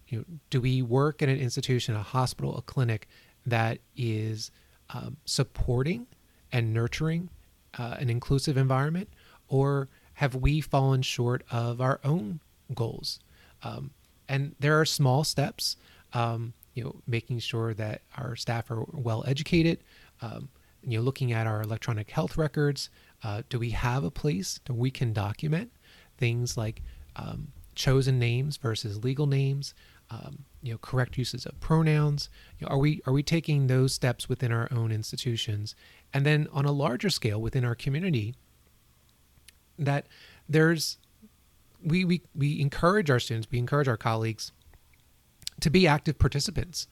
you know, do we work in an institution, a hospital, a clinic that is um, supporting and nurturing uh, an inclusive environment, or have we fallen short of our own goals? Um, and there are small steps, um, you know, making sure that our staff are well educated. Um, you know, looking at our electronic health records, uh, do we have a place that we can document things like um, chosen names versus legal names? Um, you know, correct uses of pronouns. You know, are we are we taking those steps within our own institutions and then on a larger scale within our community that there's we, we we encourage our students we encourage our colleagues to be active participants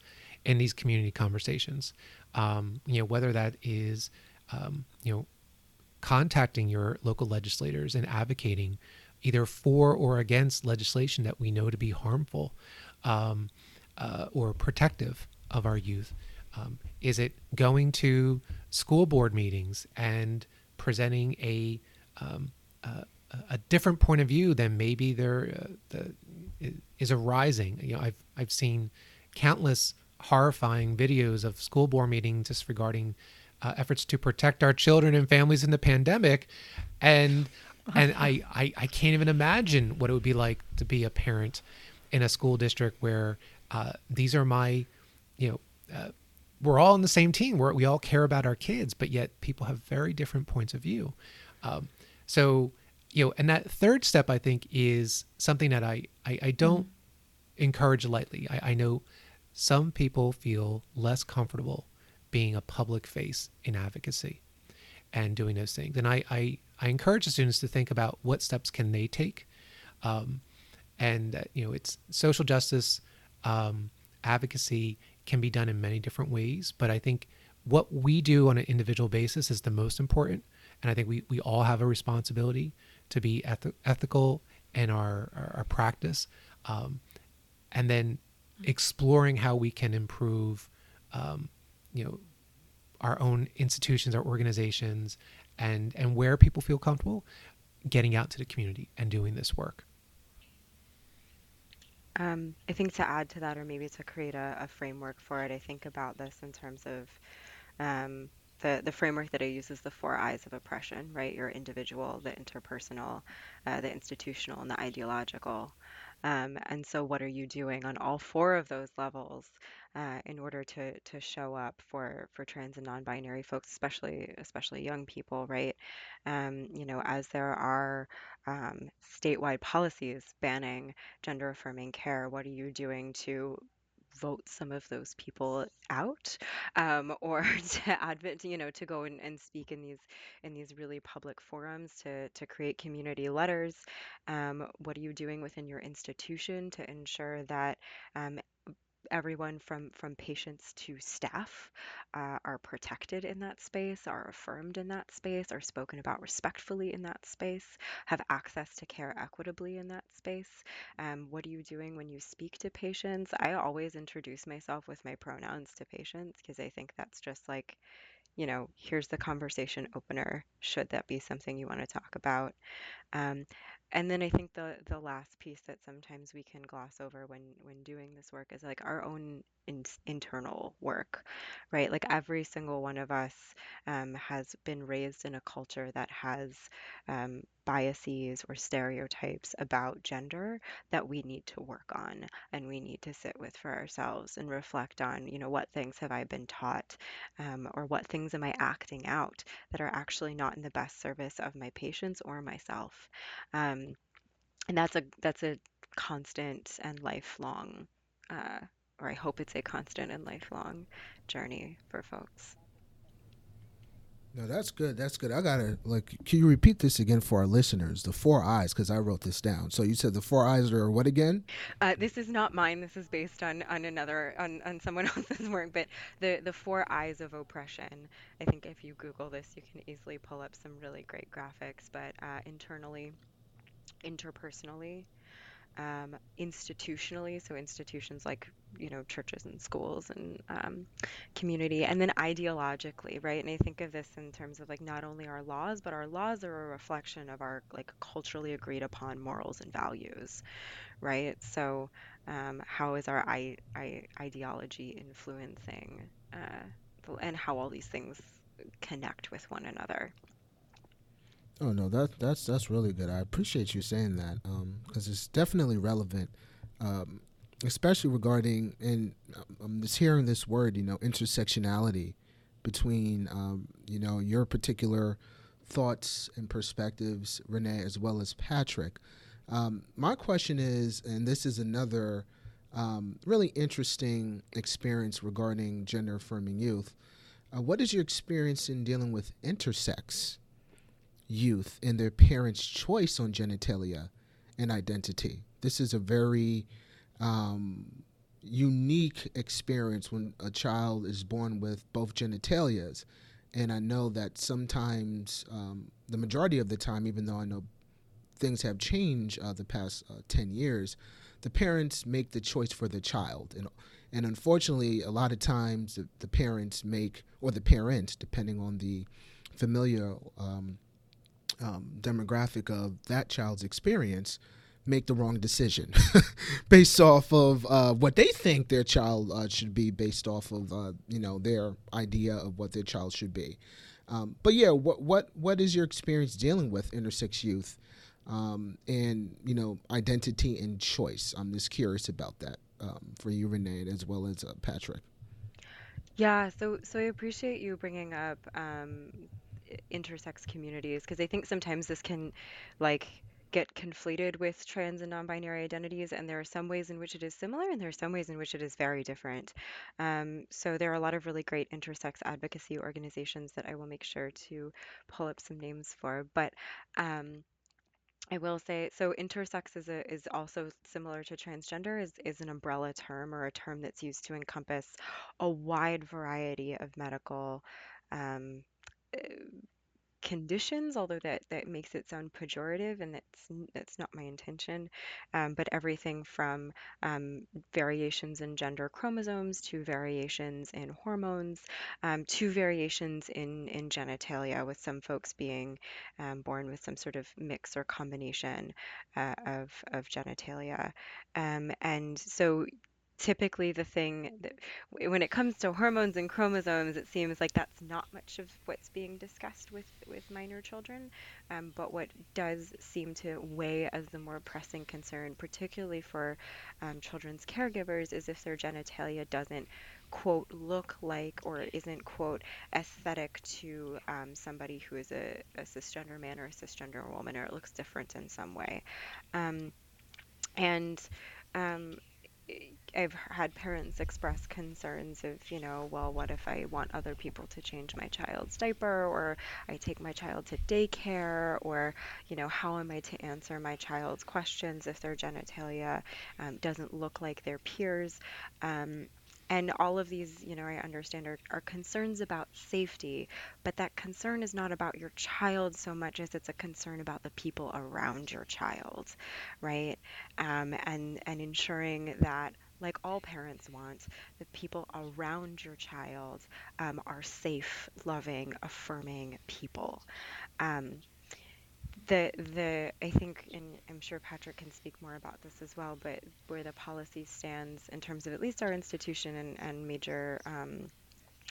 in these community conversations um, you know whether that is um, you know contacting your local legislators and advocating either for or against legislation that we know to be harmful um, uh, or protective of our youth um, is it going to school board meetings and presenting a um, a, a, different point of view than maybe there uh, the, is arising? You know, I've I've seen countless horrifying videos of school board meetings just regarding uh, efforts to protect our children and families in the pandemic, and and I, I I can't even imagine what it would be like to be a parent in a school district where uh, these are my you know uh, we're all on the same team. We're, we all care about our kids, but yet people have very different points of view. Um, so, you know, and that third step, I think, is something that I, I, I don't mm-hmm. encourage lightly. I, I know some people feel less comfortable being a public face in advocacy and doing those things. And I, I, I encourage the students to think about what steps can they take. Um, and, uh, you know, it's social justice, um, advocacy can be done in many different ways, but I think what we do on an individual basis is the most important. And I think we, we all have a responsibility to be eth- ethical in our, our, our practice. Um, and then exploring how we can improve, um, you know, our own institutions, our organizations, and, and where people feel comfortable getting out to the community and doing this work. Um, I think to add to that, or maybe to create a, a framework for it, I think about this in terms of um, the, the framework that I use is the four I's of oppression, right? Your individual, the interpersonal, uh, the institutional, and the ideological. Um, and so, what are you doing on all four of those levels uh, in order to to show up for for trans and non-binary folks, especially especially young people, right? Um, you know, as there are um, statewide policies banning gender affirming care, what are you doing to vote some of those people out um, [laughs] or to advocate you know to go and, and speak in these in these really public forums to to create community letters um, what are you doing within your institution to ensure that um, everyone from from patients to staff uh, are protected in that space, are affirmed in that space, are spoken about respectfully in that space, have access to care equitably in that space. Um, what are you doing when you speak to patients? I always introduce myself with my pronouns to patients because I think that's just like you know, here's the conversation opener. Should that be something you want to talk about? Um, and then I think the the last piece that sometimes we can gloss over when when doing this work is like our own in, internal work, right? Like every single one of us um, has been raised in a culture that has um, biases or stereotypes about gender that we need to work on and we need to sit with for ourselves and reflect on, you know, what things have I been taught um, or what things am I acting out that are actually not in the best service of my patients or myself. Um, and that's a that's a constant and lifelong uh, or I hope it's a constant and lifelong journey for folks. No, that's good. That's good. I gotta like. Can you repeat this again for our listeners? The four I's, because I wrote this down. So you said the four I's are what again? Uh, this is not mine. This is based on on another on, on someone [laughs] else's work. But the the four I's of oppression. I think if you Google this, you can easily pull up some really great graphics. But uh, internally, interpersonally, um, institutionally, so institutions like you know churches and schools and um, community, and then ideologically, right? And I think of this in terms of like not only our laws, but our laws are a reflection of our like culturally agreed upon morals and values, right? So um, how is our I- I- ideology influencing, uh, and how all these things connect with one another? Oh no, that that's that's really good. I appreciate you saying that because um, it's definitely relevant, um, especially regarding and um, I'm just hearing this word, you know, intersectionality between um, you know your particular thoughts and perspectives, Renee, as well as Patrick. Um, my question is, and this is another um, really interesting experience regarding gender affirming youth. Uh, what is your experience in dealing with intersex? Youth and their parents' choice on genitalia and identity. This is a very um, unique experience when a child is born with both genitalias. And I know that sometimes, um, the majority of the time, even though I know things have changed uh, the past uh, 10 years, the parents make the choice for the child. And, and unfortunately, a lot of times the, the parents make, or the parent, depending on the familial um, um, demographic of that child's experience make the wrong decision [laughs] based off of uh, what they think their child uh, should be based off of uh, you know their idea of what their child should be. Um, but yeah what what what is your experience dealing with intersex youth um, and you know identity and choice? I'm just curious about that um, for you renee as well as uh, patrick. Yeah so so i appreciate you bringing up um, intersex communities because I think sometimes this can like get conflated with trans and non-binary identities and there are some ways in which it is similar and there are some ways in which it is very different. Um, so there are a lot of really great intersex advocacy organizations that i will make sure to pull up some names for. But um, I will say so intersex is a, is also similar to transgender is is an umbrella term or a term that's used to encompass a wide variety of medical um, conditions, although that that makes it sound pejorative, and that's that's not my intention. Um, but everything from um, variations in gender chromosomes to variations in hormones um, to variations in in genitalia, with some folks being um, born with some sort of mix or combination uh, of of genitalia, um, and so typically the thing that when it comes to hormones and chromosomes, it seems like that's not much of what's being discussed with with minor children. Um, but what does seem to weigh as the more pressing concern, particularly for um, children's caregivers, is if their genitalia doesn't quote look like or isn't quote aesthetic to um, somebody who is a, a cisgender man or a cisgender woman or it looks different in some way um, and um, I've had parents express concerns of, you know, well, what if I want other people to change my child's diaper, or I take my child to daycare, or, you know, how am I to answer my child's questions if their genitalia um, doesn't look like their peers? Um, and all of these, you know, I understand are, are concerns about safety, but that concern is not about your child so much as it's a concern about the people around your child, right? Um, and and ensuring that like all parents want, the people around your child um, are safe, loving, affirming people. Um, the the I think, and I'm sure Patrick can speak more about this as well, but where the policy stands in terms of at least our institution and, and major um,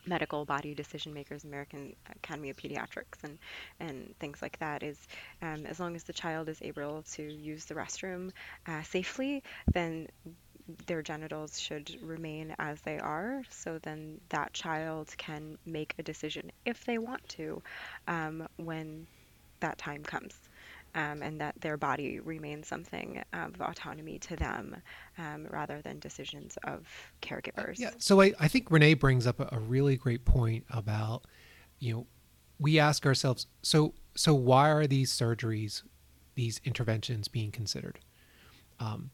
medical body decision makers, American Academy of Pediatrics, and and things like that is um, as long as the child is able to use the restroom uh, safely, then their genitals should remain as they are. So then that child can make a decision if they want to um, when that time comes. Um, and that their body remains something of autonomy to them um, rather than decisions of caregivers. Yeah. So I, I think Renee brings up a, really great point about, you know, we ask ourselves, so so why are these surgeries, these interventions being considered? Um,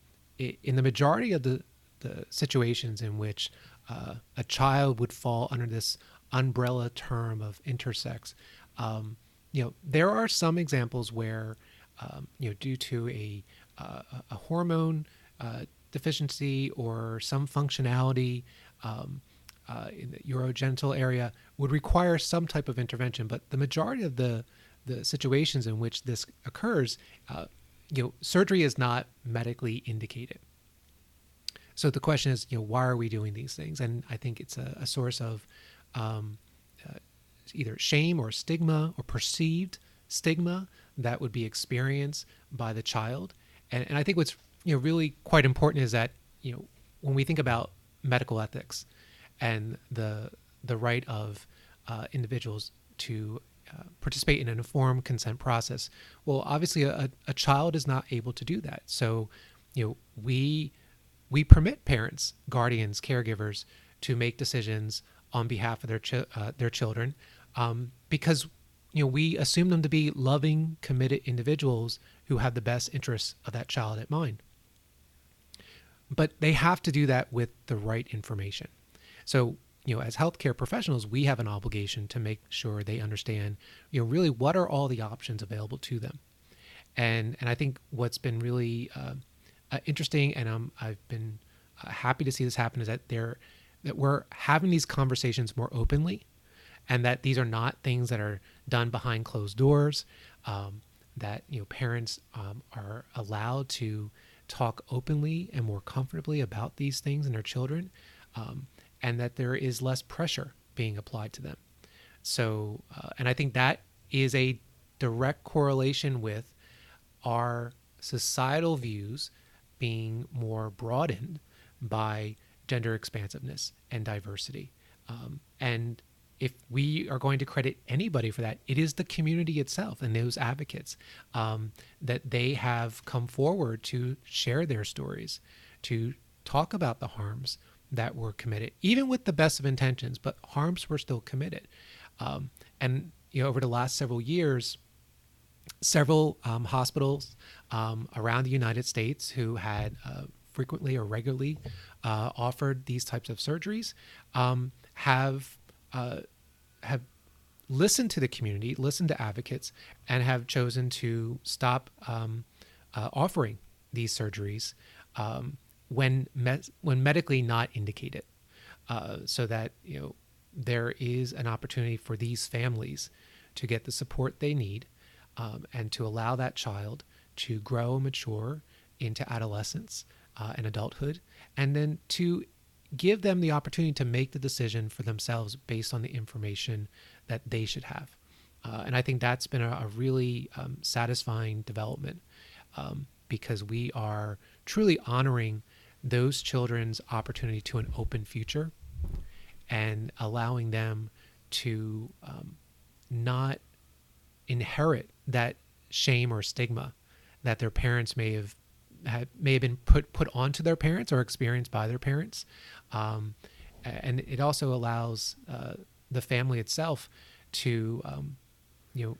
in the majority of the the situations in which uh, a child would fall under this umbrella term of intersex, um, you know, there are some examples where, um, you know, due to a, uh, a hormone uh, deficiency or some functionality um, uh, in the urogenital area would require some type of intervention. But the majority of the the situations in which this occurs, uh, you know, surgery is not medically indicated. So the question is, you know, why are we doing these things? And I think it's a, a source of um, uh, either shame or stigma or perceived stigma that would be experienced by the child. And, and I think what's you know really quite important is that you know when we think about medical ethics and the the right of uh, individuals to participate in an informed consent process. Well, obviously, a, a child is not able to do that. So, you know, we we permit parents, guardians, caregivers to make decisions on behalf of their uh, their children um, because you know we assume them to be loving, committed individuals who have the best interests of that child at mind. But they have to do that with the right information. So you know, as healthcare professionals, we have an obligation to make sure they understand, you know, really what are all the options available to them. And and I think what's been really uh, uh, interesting, and um, I've been uh, happy to see this happen, is that they're that we're having these conversations more openly, and that these are not things that are done behind closed doors. Um, that you know parents um, are allowed to talk openly and more comfortably about these things in their children, um, and that there is less pressure being applied to them. So, uh, and I think that is a direct correlation with our societal views being more broadened by gender expansiveness and diversity. Um, and if we are going to credit anybody for that, it is the community itself and those advocates um, that they have come forward to share their stories, to talk about the harms that were committed, even with the best of intentions, but harms were still committed. Um, and you know, over the last several years, several um, hospitals um, around the United States who had uh, frequently or regularly uh, offered these types of surgeries um, have uh, have listened to the community, listened to advocates, and have chosen to stop um, uh, offering these surgeries um, when when medically not indicated, uh, so that you know there is an opportunity for these families to get the support they need um, and to allow that child to grow and mature into adolescence uh, and adulthood, and then to give them the opportunity to make the decision for themselves based on the information that they should have. Uh, and I think that's been a, a really um, satisfying development um, because we are truly honoring those children's opportunity to an open future and allowing them to um, not inherit that shame or stigma that their parents may have had, may have been put put onto their parents or experienced by their parents, um, and it also allows uh, the family itself to um, you know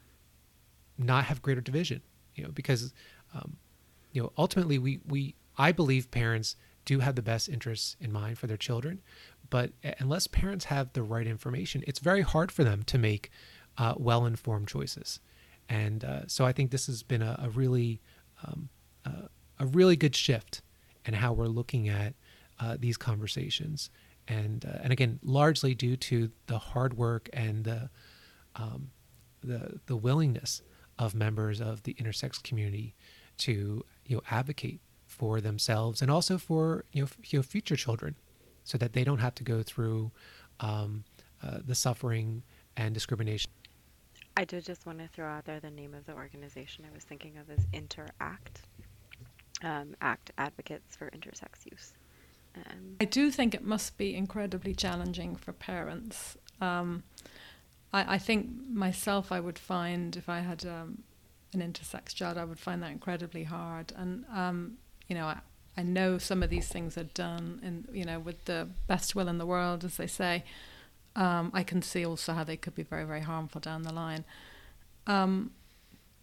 not have greater division you know because um, you know ultimately we we I believe parents do have the best interests in mind for their children but unless parents have the right information it's very hard for them to make uh, well informed choices. And uh, so I think this has been a, a really um, uh, a really good shift in how we're looking at uh, these conversations. And uh, and again largely due to the hard work and the um, the the willingness of members of the intersex community to you know advocate for themselves and also for you know, f- you know future children, so that they don't have to go through um, uh, the suffering and discrimination. I did just want to throw out there the name of the organization I was thinking of is Interact, um, ACT Advocates for Intersex Youth. Um, I do think it must be incredibly challenging for parents. Um, I, I think myself, I would find if I had um, an intersex child, I would find that incredibly hard. And um, you know, I, I know some of these things are done, and you know, with the best will in the world, as they say. Um, I can see also how they could be very, very harmful down the line. Um,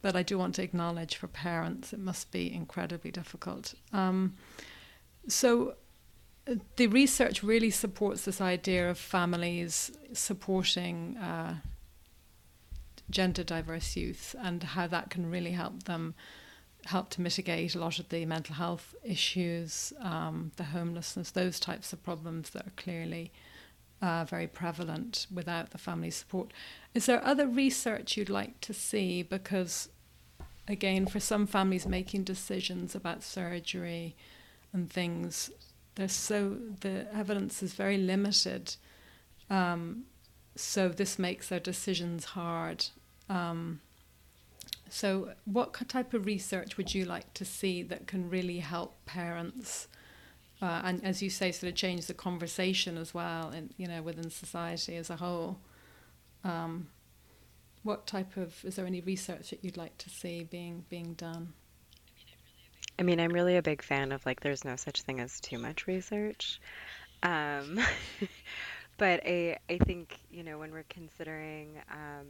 but I do want to acknowledge for parents, it must be incredibly difficult. Um, so the research really supports this idea of families supporting uh, gender diverse youth and how that can really help them help to mitigate a lot of the mental health issues, um, the homelessness, those types of problems that are clearly uh, very prevalent without the family support. Is there other research you'd like to see? Because, again, for some families making decisions about surgery and things, there's so the evidence is very limited. Um, so this makes their decisions hard. Um, so, what type of research would you like to see that can really help parents, uh, and as you say, sort of change the conversation as well, and you know, within society as a whole? Um, what type of is there any research that you'd like to see being being done? I mean, I'm really a big fan of like, there's no such thing as too much research. Um, [laughs] but I, I think, you know, when we're considering, um,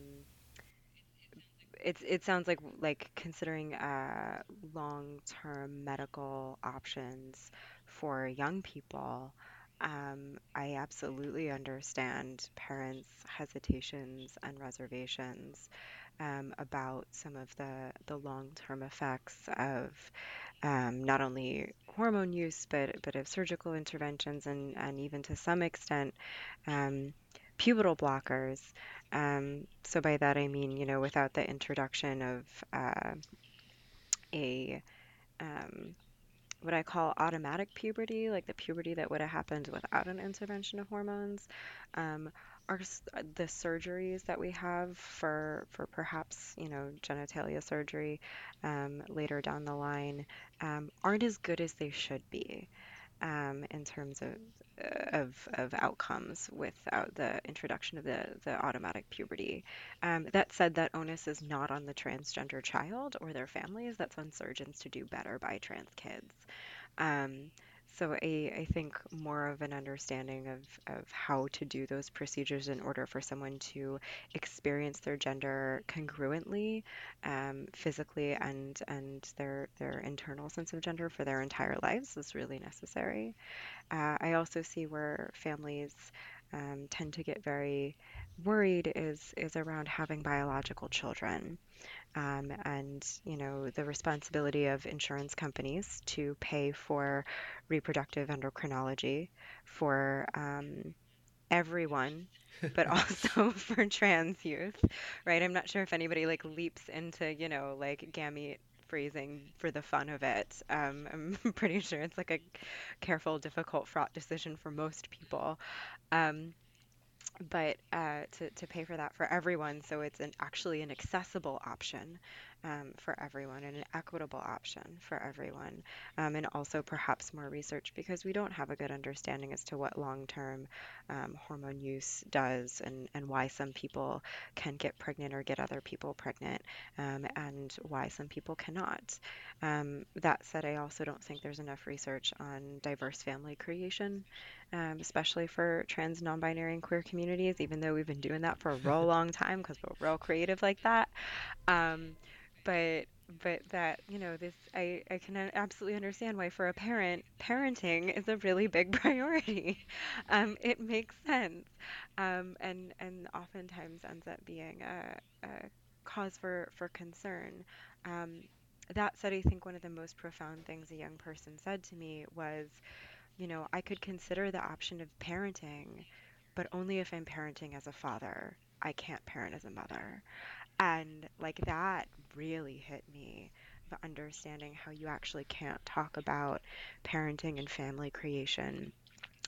it's, it sounds like like considering uh, long-term medical options for young people. Um, I absolutely understand parents' hesitations and reservations um, about some of the, the long-term effects of um, not only hormone use, but but of surgical interventions and and even to some extent um, pubertal blockers. Um, so by that I mean, you know, without the introduction of uh, a um, what I call automatic puberty, like the puberty that would have happened without an intervention of hormones, um, are the surgeries that we have for for perhaps you know genitalia surgery um, later down the line um, aren't as good as they should be um, in terms of, of of outcomes without the introduction of the the automatic puberty. Um, that said, that onus is not on the transgender child or their families. That's on surgeons to do better by trans kids. Um, so I, I think more of an understanding of, of how to do those procedures in order for someone to experience their gender congruently, um, physically and and their their internal sense of gender for their entire lives is really necessary. Uh, I also see where families um, tend to get very worried is is around having biological children. Um, and you know the responsibility of insurance companies to pay for reproductive endocrinology for um, everyone but [laughs] also [laughs] for trans youth right? I'm not sure if anybody like leaps into you know like gamete freezing for the fun of it. Um, I'm [laughs] pretty sure it's like a careful, difficult, fraught decision for most people. Um, but uh, to, to pay for that for everyone so it's an, actually an accessible option um, for everyone and an equitable option for everyone um, and also perhaps more research because we don't have a good understanding as to what long-term um, hormone use does and, and why some people can get pregnant or get other people pregnant um, and why some people cannot um, that said i also don't think there's enough research on diverse family creation um, especially for trans, non binary, and queer communities, even though we've been doing that for a real long time because we're real creative like that. Um, but but that you know this I, I can absolutely understand why for a parent parenting is a really big [laughs] priority um, it makes sense um, and and oftentimes ends up being a, a cause for for concern um, that said i think one of the most profound things a young person said to me was you know, I could consider the option of parenting, but only if I'm parenting as a father. I can't parent as a mother. And like that really hit me the understanding how you actually can't talk about parenting and family creation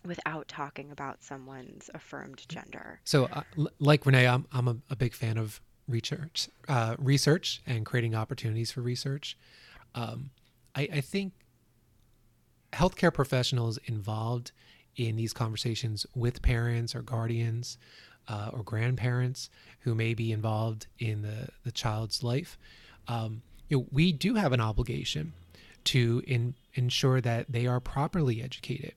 without talking about someone's affirmed gender. So, uh, like Renee, I'm, I'm a, a, big fan of research, uh, research and creating opportunities for research. Um, I, I think healthcare professionals involved in these conversations with parents or guardians uh, or grandparents who may be involved in the, the child's life, um, you know, we do have an obligation to in, ensure that they are properly educated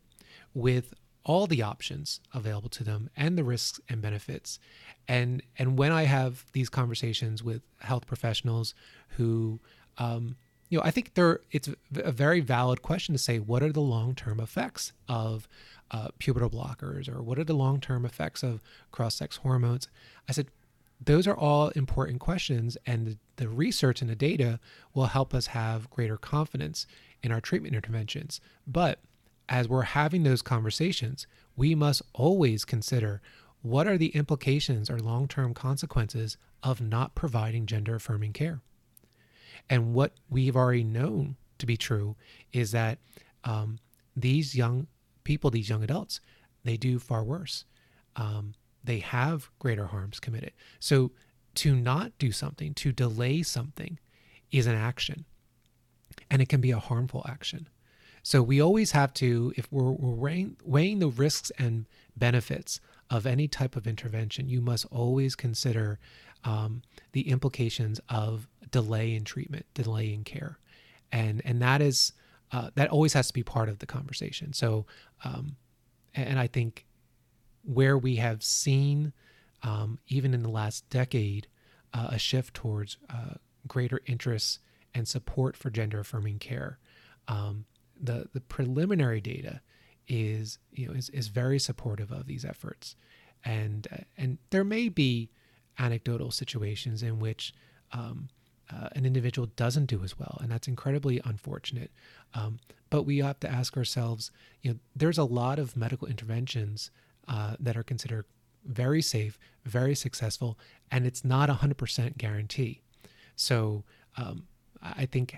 with all the options available to them and the risks and benefits. And and when I have these conversations with health professionals who um, you know, I think there it's a very valid question to say what are the long-term effects of uh, pubertal blockers or what are the long-term effects of cross-sex hormones. I said those are all important questions, and the, the research and the data will help us have greater confidence in our treatment interventions. But as we're having those conversations, we must always consider what are the implications or long term consequences of not providing gender affirming care. And what we've already known to be true is that um, these young people, these young adults, they do far worse. Um, they have greater harms committed. So to not do something, to delay something, is an action. And it can be a harmful action. So we always have to, if we're, we're weighing, weighing the risks and benefits of any type of intervention, you must always consider um, the implications of delay in treatment, delay in care, and and that is uh, that always has to be part of the conversation. So, um, and I think where we have seen, um, even in the last decade, uh, a shift towards uh, greater interest and support for gender affirming care, um, the the preliminary data is you know is, is very supportive of these efforts, and uh, and there may be anecdotal situations in which um, uh, an individual doesn't do as well, and that's incredibly unfortunate. Um, but we have to ask ourselves, you know, there's a lot of medical interventions uh, that are considered very safe, very successful, and it's not a hundred percent guarantee. So um, I think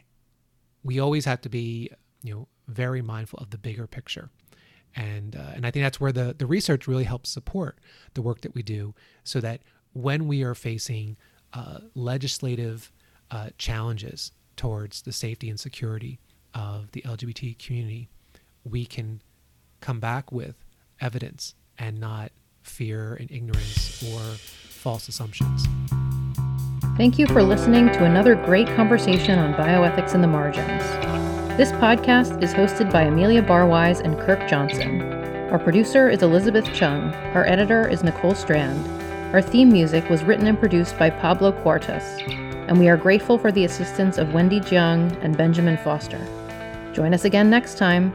we always have to be, you know, very mindful of the bigger picture. And, uh, and I think that's where the, the research really helps support the work that we do so that when we are facing uh, legislative uh, challenges towards the safety and security of the LGBT community, we can come back with evidence and not fear and ignorance or false assumptions. Thank you for listening to another great conversation on bioethics in the margins. This podcast is hosted by Amelia Barwise and Kirk Johnson. Our producer is Elizabeth Chung. Our editor is Nicole Strand. Our theme music was written and produced by Pablo Cuartas, and we are grateful for the assistance of Wendy Jiang and Benjamin Foster. Join us again next time